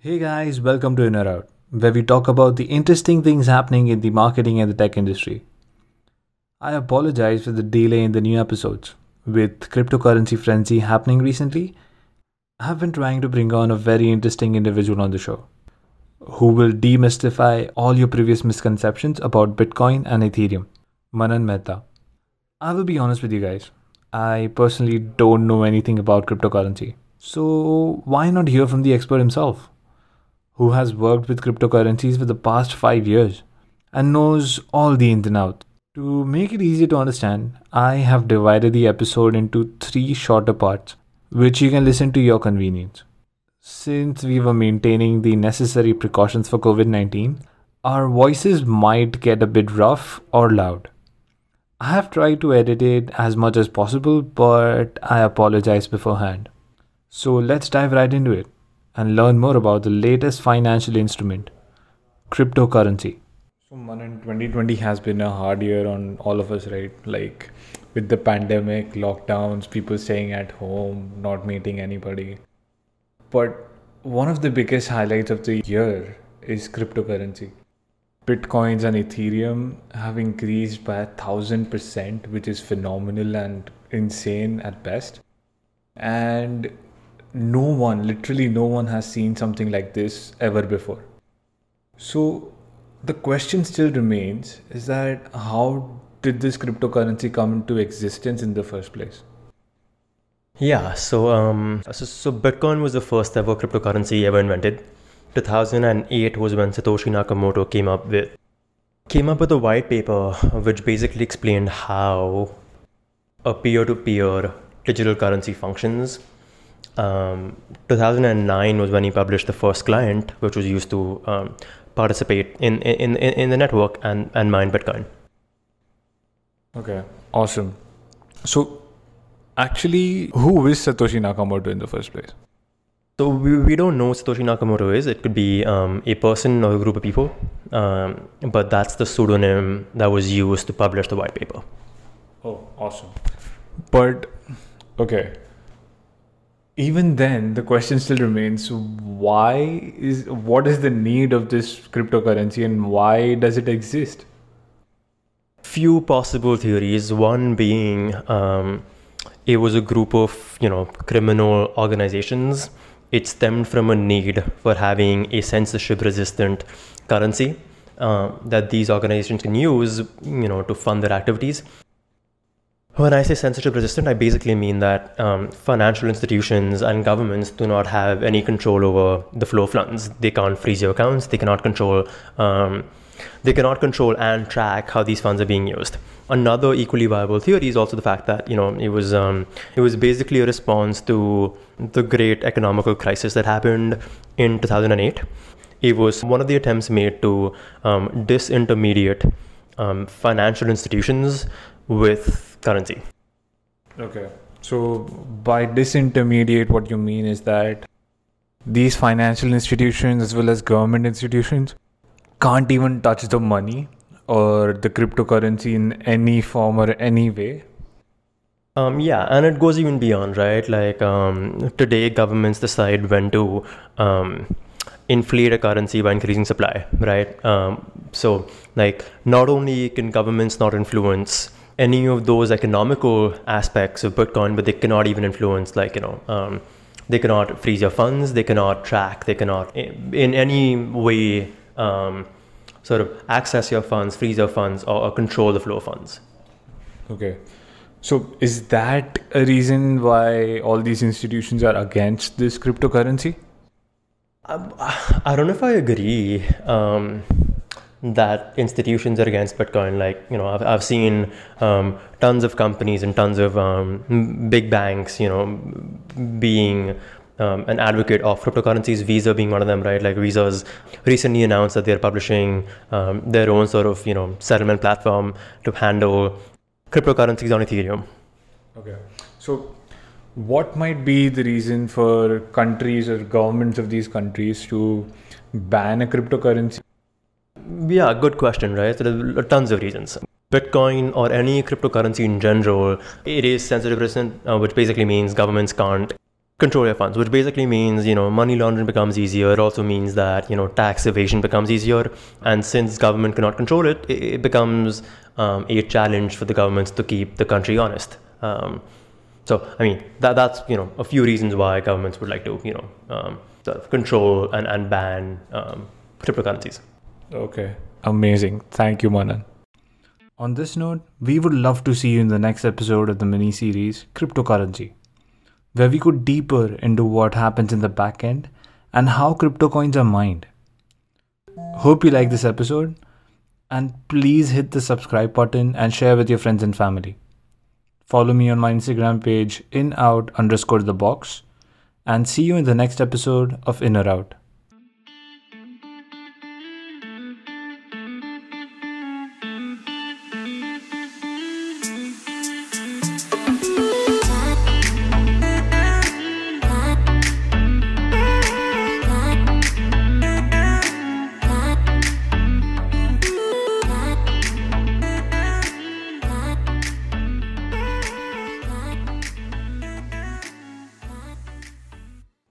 Hey guys, welcome to Inner Out, where we talk about the interesting things happening in the marketing and the tech industry. I apologize for the delay in the new episodes. With cryptocurrency frenzy happening recently, I have been trying to bring on a very interesting individual on the show who will demystify all your previous misconceptions about Bitcoin and Ethereum. Manan Mehta. I will be honest with you guys. I personally don't know anything about cryptocurrency. So, why not hear from the expert himself, who has worked with cryptocurrencies for the past five years and knows all the ins and outs? To make it easier to understand, I have divided the episode into three shorter parts, which you can listen to your convenience. Since we were maintaining the necessary precautions for COVID 19, our voices might get a bit rough or loud. I have tried to edit it as much as possible, but I apologize beforehand. So let's dive right into it and learn more about the latest financial instrument cryptocurrency. So, Manan, 2020 has been a hard year on all of us, right? Like with the pandemic, lockdowns, people staying at home, not meeting anybody. But one of the biggest highlights of the year is cryptocurrency. Bitcoins and Ethereum have increased by a thousand percent, which is phenomenal and insane at best. And no one, literally no one, has seen something like this ever before. So the question still remains is that how did this cryptocurrency come into existence in the first place? Yeah, so um, so, so Bitcoin was the first ever cryptocurrency ever invented. 2008 was when Satoshi Nakamoto came up with came up with a white paper which basically explained how a peer-to-peer digital currency functions. Um, 2009 was when he published the first client, which was used to um, participate in, in, in, in the network and, and mine Bitcoin. Okay, awesome. So, actually, who is Satoshi Nakamoto in the first place? So we, we don't know Satoshi Nakamoto is. It could be um, a person or a group of people, um, but that's the pseudonym that was used to publish the white paper. Oh, awesome. But okay. Even then, the question still remains: Why is what is the need of this cryptocurrency, and why does it exist? Few possible theories. One being um, it was a group of you know criminal organizations it stemmed from a need for having a censorship resistant currency uh, that these organizations can use you know to fund their activities when I say censorship resistant, I basically mean that um, financial institutions and governments do not have any control over the flow of funds. They can't freeze your accounts. They cannot control. Um, they cannot control and track how these funds are being used. Another equally viable theory is also the fact that you know it was um, it was basically a response to the great economical crisis that happened in 2008. It was one of the attempts made to um, disintermediate um, financial institutions with currency. Okay. So, by disintermediate, what you mean is that these financial institutions as well as government institutions can't even touch the money or the cryptocurrency in any form or any way. Um, yeah, and it goes even beyond, right? Like um, today, governments decide when to um, inflate a currency by increasing supply, right? Um, so, like, not only can governments not influence any of those economical aspects of Bitcoin, but they cannot even influence, like, you know, um, they cannot freeze your funds, they cannot track, they cannot in any way um, sort of access your funds, freeze your funds, or, or control the flow of funds. Okay. So, is that a reason why all these institutions are against this cryptocurrency? Um, I don't know if I agree um, that institutions are against Bitcoin. Like, you know, I've, I've seen um, tons of companies and tons of um, big banks, you know, being um, an advocate of cryptocurrencies, Visa being one of them, right? Like Visa's recently announced that they're publishing um, their own sort of, you know, settlement platform to handle cryptocurrencies on Ethereum. Okay. So, what might be the reason for countries or governments of these countries to ban a cryptocurrency? Yeah, good question, right? So there are tons of reasons. Bitcoin or any cryptocurrency in general, it is censorship resistant, uh, which basically means governments can't control your funds, which basically means, you know, money laundering becomes easier. It also means that, you know, tax evasion becomes easier. And since government cannot control it, it, it becomes um, a challenge for the governments to keep the country honest. Um, so, I mean, that, that's, you know, a few reasons why governments would like to, you know, um, sort of control and, and ban um, cryptocurrencies. Okay. Amazing. Thank you, Manan. On this note, we would love to see you in the next episode of the mini series Cryptocurrency where we go deeper into what happens in the back end and how crypto coins are mined. Hope you like this episode and please hit the subscribe button and share with your friends and family. Follow me on my Instagram page in out underscore the box and see you in the next episode of In or Out.